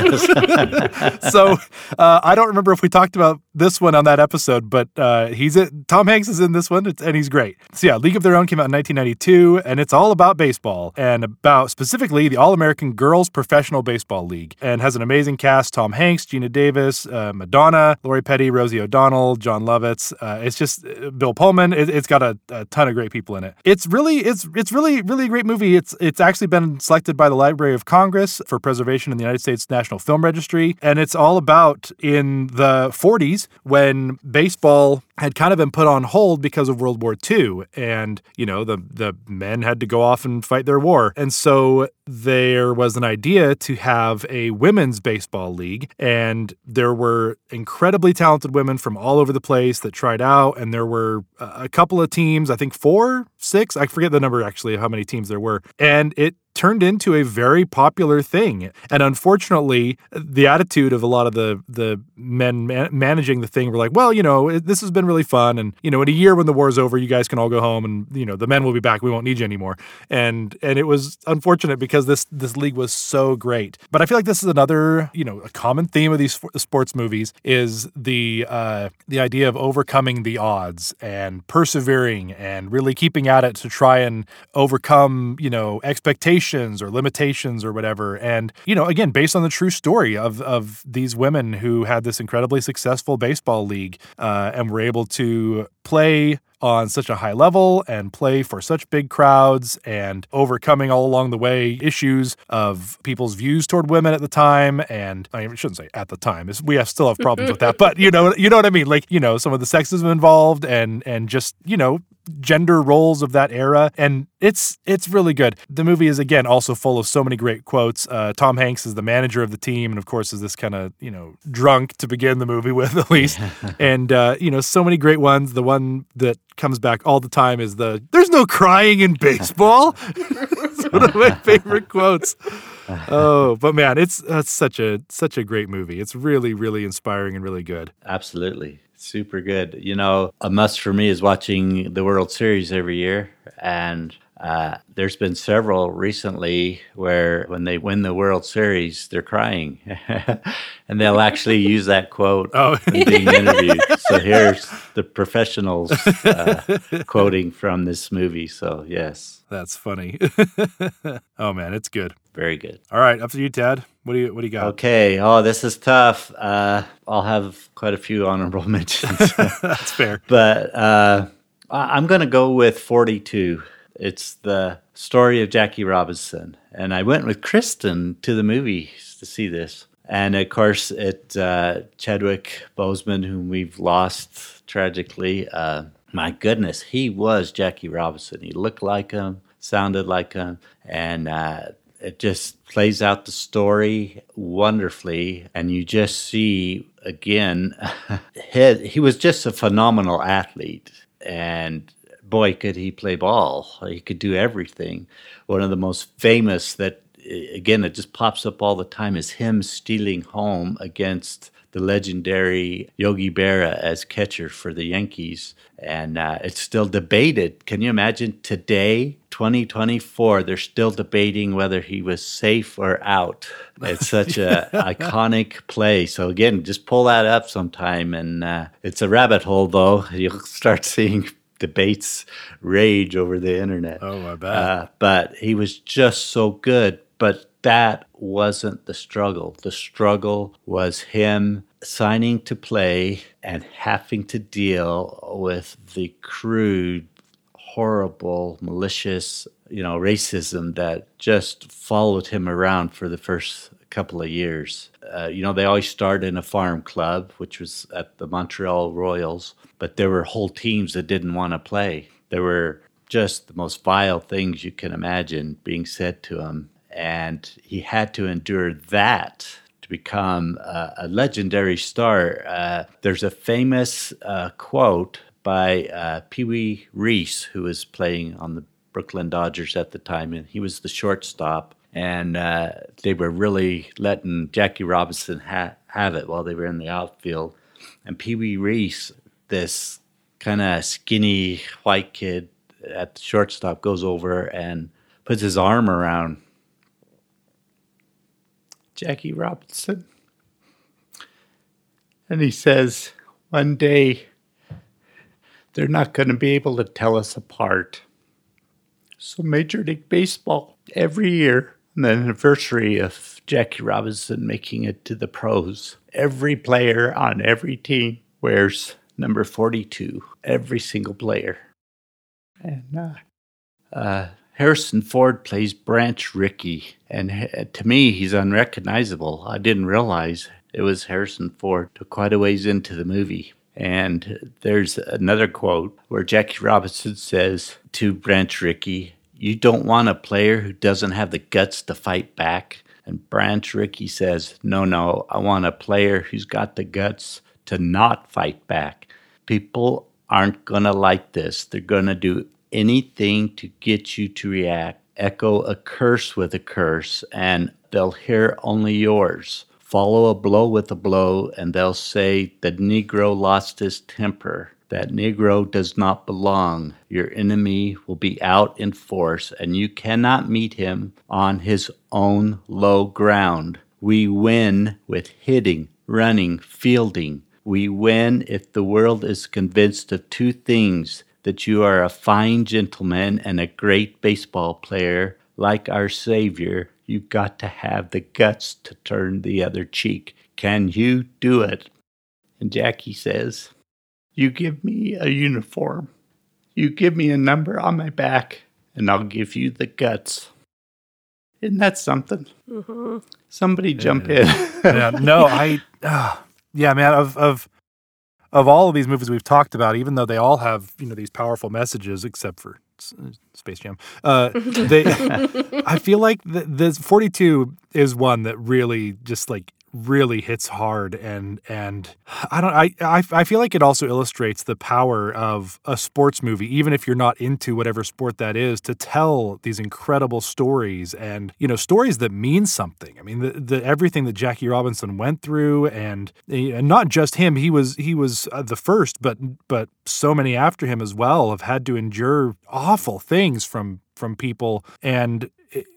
so uh, I don't remember if we talked about this one on that episode, but uh, he's it. Tom Hanks is in this one, it's, and he's great. So yeah, League of Their Own came out in 1992, and it's all about baseball and about specifically the All American Girls Professional Baseball League, and has an amazing cast: Tom Hanks, Geena Davis, uh, Madonna, Lori Petty, Rosie O'Donnell, Jon Lovitz. Uh, it's just uh, Bill Pullman. It, has got a, a, ton of great people in it. It's really, it's it's really, really a great movie. It's it's actually been selected by the Library of Congress for preservation in the United States National Film Registry, and it's all about in the 40s when baseball had kind of been put on hold because of World War II, and you know the the men had to go off and fight their war, and so there was an idea to have a women's baseball league, and there were incredibly talented women from all over the place that tried out, and there were a couple of teams, I think four, six, I forget the number actually of how many teams there were, and it turned into a very popular thing. And unfortunately, the attitude of a lot of the the men man- managing the thing were like, well, you know, it, this has been really fun, and you know, in a year when the war's over, you guys can all go home, and you know, the men will be back. We won't need you anymore. And and it was unfortunate because this this league was so great. But I feel like this is another you know a common theme of these sports movies is the uh, the idea of overcoming the odds and persevering and really keeping at it to try and overcome you know expectations or limitations or whatever. And, you know, again, based on the true story of, of these women who had this incredibly successful baseball league uh, and were able to play on such a high level and play for such big crowds and overcoming all along the way issues of people's views toward women at the time and I shouldn't say at the time we have still have problems with that but you know you know what I mean? Like you know some of the sexism involved and and just you know gender roles of that era and it's it's really good. The movie is again also full of so many great quotes. Uh, tom hanks is the manager of the team and of course is this kind of you know drunk to begin the movie with at least. And uh, you know so many great ones. The one that comes back all the time is the there's no crying in baseball it's one of my favorite quotes oh but man it's that's such a such a great movie it's really really inspiring and really good absolutely Super good. You know, a must for me is watching the World Series every year. And uh, there's been several recently where when they win the World Series, they're crying. and they'll actually use that quote oh. in being interviewed. so here's the professionals uh, quoting from this movie. So, yes. That's funny. oh man, it's good. Very good. All right, up to you, Ted. What do you What do you got? Okay. Oh, this is tough. Uh, I'll have quite a few honorable mentions. That's fair. But uh, I'm going to go with 42. It's the story of Jackie Robinson, and I went with Kristen to the movies to see this. And of course, it uh, Chadwick Boseman, whom we've lost tragically. Uh, my goodness, he was Jackie Robinson. He looked like him, sounded like him, and uh, it just plays out the story wonderfully. And you just see again, he, he was just a phenomenal athlete, and boy, could he play ball! He could do everything. One of the most famous that again it just pops up all the time is him stealing home against the legendary Yogi Berra as catcher for the Yankees. And uh, it's still debated. Can you imagine today, 2024, they're still debating whether he was safe or out? It's such an iconic play. So, again, just pull that up sometime. And uh, it's a rabbit hole, though. You'll start seeing debates rage over the internet. Oh, I bet. Uh, but he was just so good. But that wasn't the struggle. The struggle was him signing to play and having to deal with the crude, horrible, malicious, you know, racism that just followed him around for the first couple of years. Uh, you know, they always start in a farm club, which was at the Montreal Royals, but there were whole teams that didn't want to play. There were just the most vile things you can imagine being said to him and he had to endure that to become uh, a legendary star. Uh, there's a famous uh, quote by uh, Pee Wee Reese, who was playing on the Brooklyn Dodgers at the time, and he was the shortstop. And uh, they were really letting Jackie Robinson ha- have it while they were in the outfield. And Pee Wee Reese, this kind of skinny white kid at the shortstop, goes over and puts his arm around Jackie Robinson. And he says, One day they're not going to be able to tell us apart. So, Major League Baseball, every year, the anniversary of Jackie Robinson making it to the pros, every player on every team wears number 42, every single player. And uh, uh, Harrison Ford plays Branch Rickey, and to me, he's unrecognizable. I didn't realize it was Harrison Ford till quite a ways into the movie. And there's another quote where Jackie Robinson says to Branch Rickey, You don't want a player who doesn't have the guts to fight back. And Branch Rickey says, No, no, I want a player who's got the guts to not fight back. People aren't going to like this. They're going to do anything to get you to react. Echo a curse with a curse, and they'll hear only yours. Follow a blow with a blow, and they'll say, The Negro lost his temper. That Negro does not belong. Your enemy will be out in force, and you cannot meet him on his own low ground. We win with hitting, running, fielding. We win if the world is convinced of two things that you are a fine gentleman and a great baseball player like our Savior, you've got to have the guts to turn the other cheek. Can you do it? And Jackie says, You give me a uniform, you give me a number on my back, and I'll give you the guts. Isn't that something? Mm-hmm. Somebody jump in. yeah, no, I, uh, yeah, man, of, of, of all of these movies we've talked about, even though they all have you know these powerful messages, except for Space Jam, uh, they I feel like the, this 42 is one that really just like really hits hard and and I don't I, I I feel like it also illustrates the power of a sports movie even if you're not into whatever sport that is to tell these incredible stories and you know stories that mean something. I mean the, the everything that Jackie Robinson went through and, and not just him he was he was uh, the first but but so many after him as well have had to endure awful things from from people. And it,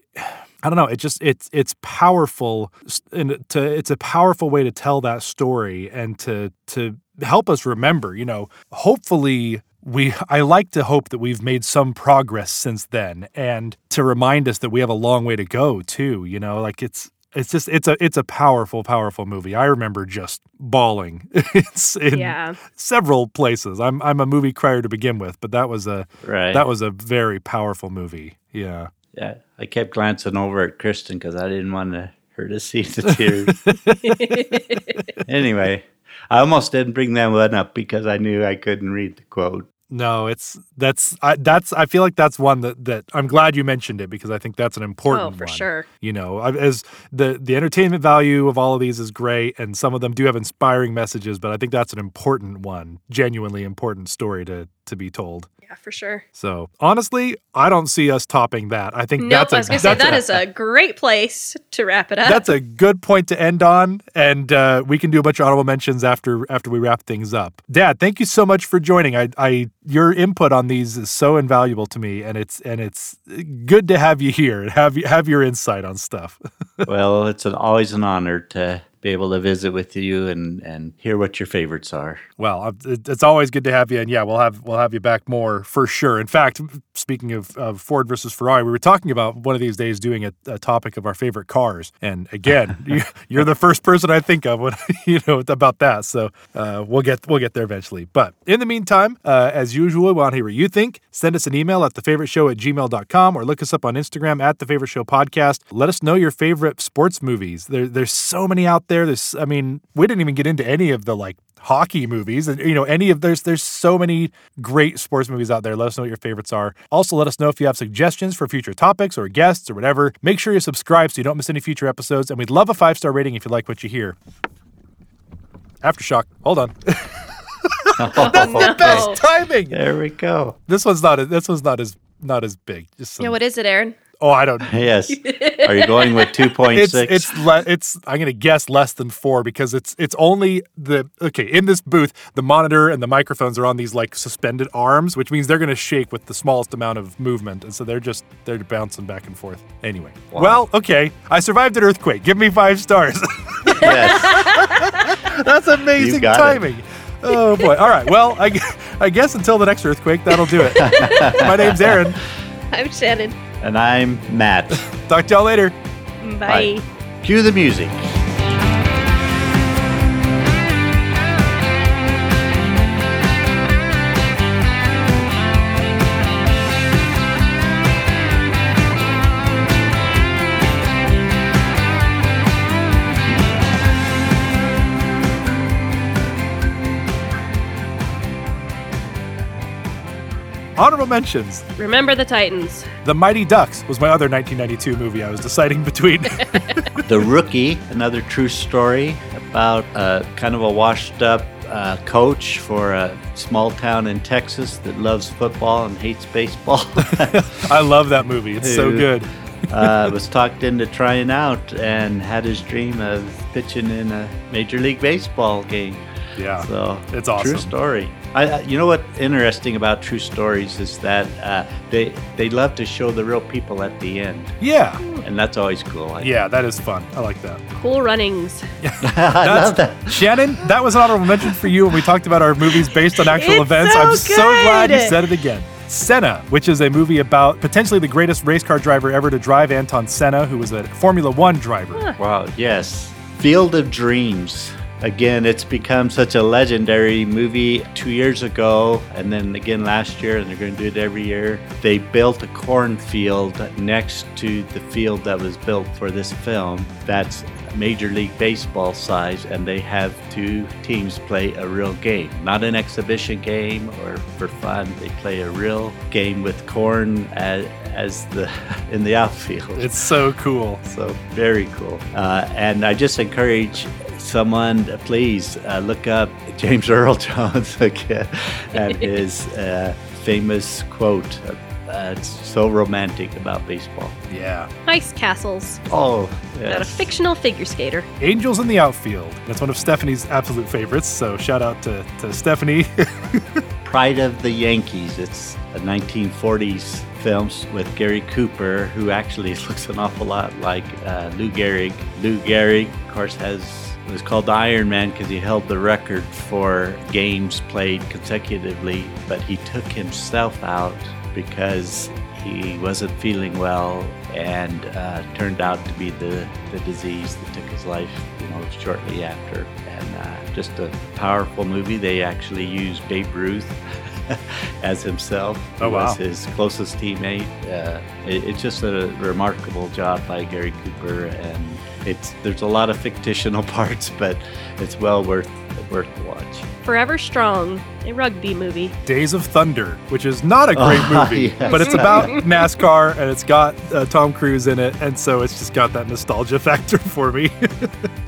I don't know. It just it's it's powerful, and to it's a powerful way to tell that story and to to help us remember. You know, hopefully we I like to hope that we've made some progress since then, and to remind us that we have a long way to go too. You know, like it's it's just it's a it's a powerful powerful movie i remember just bawling it's in yeah. several places i'm i'm a movie crier to begin with but that was a right. that was a very powerful movie yeah yeah, I kept glancing over at Kristen because I didn't want her to see the tears. anyway, I almost didn't bring that one up because I knew I couldn't read the quote. No, it's that's I, that's I feel like that's one that that I'm glad you mentioned it because I think that's an important. Oh, for one. sure. You know, as the the entertainment value of all of these is great, and some of them do have inspiring messages, but I think that's an important one, genuinely important story to to be told. Yeah, for sure. So honestly, I don't see us topping that. I think nope, that's I was gonna say that a, is a great place to wrap it up. That's a good point to end on, and uh, we can do a bunch of honorable mentions after after we wrap things up. Dad, thank you so much for joining. I, I your input on these is so invaluable to me, and it's and it's good to have you here and have you have your insight on stuff. well, it's an, always an honor to be able to visit with you and and hear what your favorites are. Well, it's always good to have you, and yeah, we'll have we'll have you back more for sure. In fact, speaking of, of Ford versus Ferrari, we were talking about one of these days doing a, a topic of our favorite cars, and again, you, are the first person I think of when you know about that. So uh, we'll get we'll get there eventually. But in the meantime, uh, as usual, we want to hear what you think. Send us an email at thefavoriteshow at gmail.com or look us up on Instagram at the favorite show podcast. Let us know your favorite sports movies. There, there's so many out there there. There's, I mean, we didn't even get into any of the like hockey movies and you know any of there's there's so many great sports movies out there. Let us know what your favorites are. Also let us know if you have suggestions for future topics or guests or whatever. Make sure you subscribe so you don't miss any future episodes and we'd love a five star rating if you like what you hear. Aftershock. Hold on. Oh, that's the oh, best timing. There we go. This one's not this one's not as not as big. Just some, Yeah, what is it, Aaron? Oh, I don't. Yes. Are you going with 2.6? It's it's le- it's I'm gonna guess less than four because it's it's only the okay in this booth the monitor and the microphones are on these like suspended arms which means they're gonna shake with the smallest amount of movement and so they're just they're bouncing back and forth anyway. Well, okay, I survived an earthquake. Give me five stars. yes. That's amazing got it. timing. Oh boy! All right. Well, I, I guess until the next earthquake, that'll do it. My name's Aaron. I'm Shannon. And I'm Matt. Talk to y'all later. Bye. Cue the music. Honorable mentions. Remember the Titans. The Mighty Ducks was my other 1992 movie I was deciding between. The Rookie, another true story about uh, kind of a washed up uh, coach for a small town in Texas that loves football and hates baseball. I love that movie. It's so good. uh, was talked into trying out and had his dream of pitching in a Major League Baseball game. Yeah. So It's awesome. True story. I, I- you know what interesting about true stories is that uh, they they love to show the real people at the end, Yeah. and that's always cool. I, Yeah, that is fun. I like that. Cool runnings. I love that. Shannon, that was an honorable mention for you when we talked about our movies based on actual It's events. so I'm so glad you said it again. Senna, which is a movie about potentially the greatest race car driver ever to drive, Ayrton Senna, who was a Formula One driver. Wow. Yes. Field of Dreams. Again, it's become such a legendary movie two years ago, and then again last year, and they're going to do it every year. They built a cornfield next to the field that was built for this film. That's Major League Baseball size, and they have two teams play a real game, not an exhibition game or for fun. They play a real game with corn as, as the in the outfield. It's so cool. So very cool. Uh, and I just encourage someone, please uh, look up James Earl Jones again and his uh, famous quote. Uh, it's so romantic about baseball. Yeah. Ice castles. Oh, About a fictional figure skater. Angels in the Outfield. That's one of Stephanie's absolute favorites. So shout out to, to Stephanie. Pride of the Yankees. It's a 1940s film with Gary Cooper, who actually looks an awful lot like uh, Lou Gehrig. Lou Gehrig, of course, has was called the Iron Man because he held the record for games played consecutively, but he took himself out because he wasn't feeling well and uh, turned out to be the, the disease that took his life, you know, shortly after. And uh, just a powerful movie. They actually used Babe Ruth as himself. Oh, wow. Was his closest teammate. Uh, it- it's just a remarkable job by Gary Cooper, and it's there's a lot of fictional parts, but it's well worth worth the watch. Forever Strong, a rugby movie. Days of Thunder, which is not a great Oh, movie, yes. but it's about NASCAR and it's got uh, Tom Cruise in it, and so it's just got that nostalgia factor for me.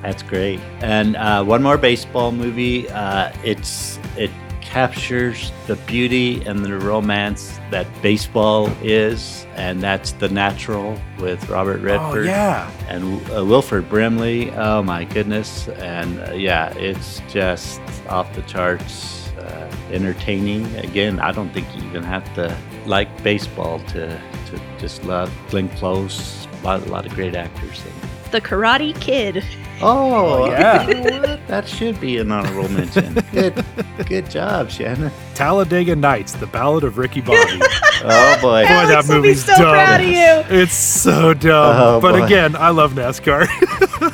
That's great. And uh, one more baseball movie. Uh, it's it captures the beauty and the romance that baseball is, and that's The Natural with Robert oh Redford yeah, and uh, Wilford Brimley. Oh my goodness! And uh, yeah, it's just off the charts. Uh, entertaining. Again, I don't think you even have to like baseball to, to just love Glenn Close. A lot, a lot of great actors it. The Karate Kid. Oh, oh yeah. you know that should be an honorable mention. Good, good job, Shannon. Talladega Nights: The Ballad of Ricky Bobby. Oh boy, Boy, Alex that will be movie's so dumb. proud of you. It's so dumb. Oh, but boy. again, I love NASCAR.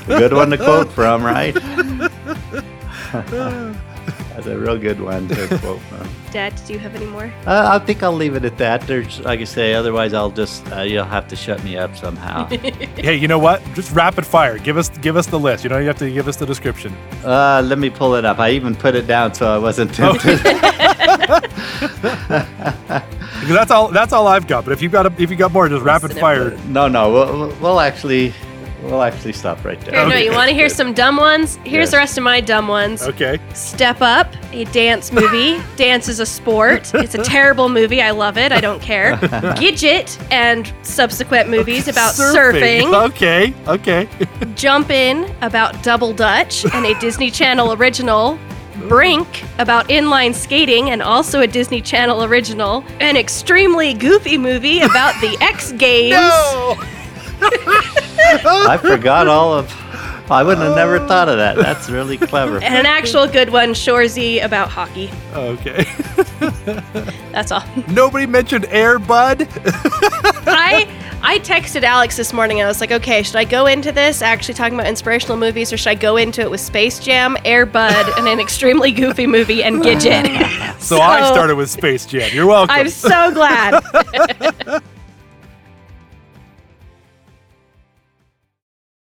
good one to quote from, right? That's a real good one to quote from. Dad, do you have any more? Uh, I think I'll leave it at that. There's, like I say, otherwise I'll just uh, you'll have to shut me up somehow. hey, you know what? Just rapid fire. Give us give us the list. You know, you have to give us the description. uh, let me pull it up. I even put it down so I wasn't Oh. tempted. Because that's all that's all I've got. But if you got a, if you got more, just rapid fire. no, no, we'll, we'll- we'll actually we'll actually stop right there. Here, no, Okay. you want to hear some dumb ones? Here's Yes. the rest of my dumb ones. Okay. Step Up, a dance movie. dance is a sport. It's a terrible movie. I love it. I don't care. Gidget and subsequent movies about surfing. Okay. Okay. Jump In about Double Dutch and a Disney Channel original. Brink about inline skating and also a Disney Channel original. An extremely goofy movie about the X Games. No. I forgot all of. I wouldn't have never thought of that. That's really clever. And an actual good one, Shoresy, about hockey. Okay. That's all. Nobody mentioned Air Bud. I I texted Alex this morning. And I was like, okay, should I go into this actually talking about inspirational movies, or should I go into it with Space Jam, Air Bud, and an extremely goofy movie and Gidget? So, I started with Space Jam. You're welcome. I'm so glad.